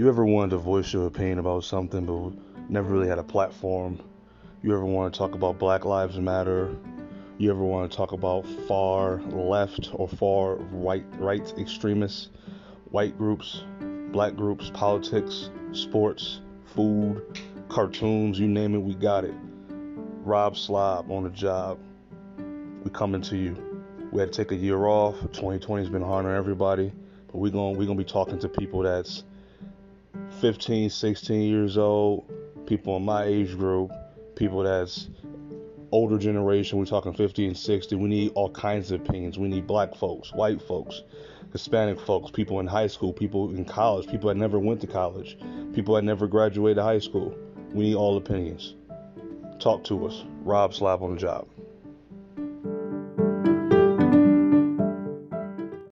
you ever wanted to voice your opinion about something but never really had a platform? You ever want to talk about Black Lives Matter? You ever want to talk about far left or far right right extremists, white groups, black groups, politics, sports, food, cartoons, you name it, we got it. Rob Slob on the job. We coming to you. We had to take a year off. 2020 has been hard on everybody, but we're going going to be talking to people that's 15, 16 years old, people in my age group, people that's older generation, we're talking 50 and 60. We need all kinds of opinions. We need black folks, white folks, Hispanic folks, people in high school, people in college, people that never went to college, people that never graduated high school. We need all opinions. Talk to us. Rob Slap on the job.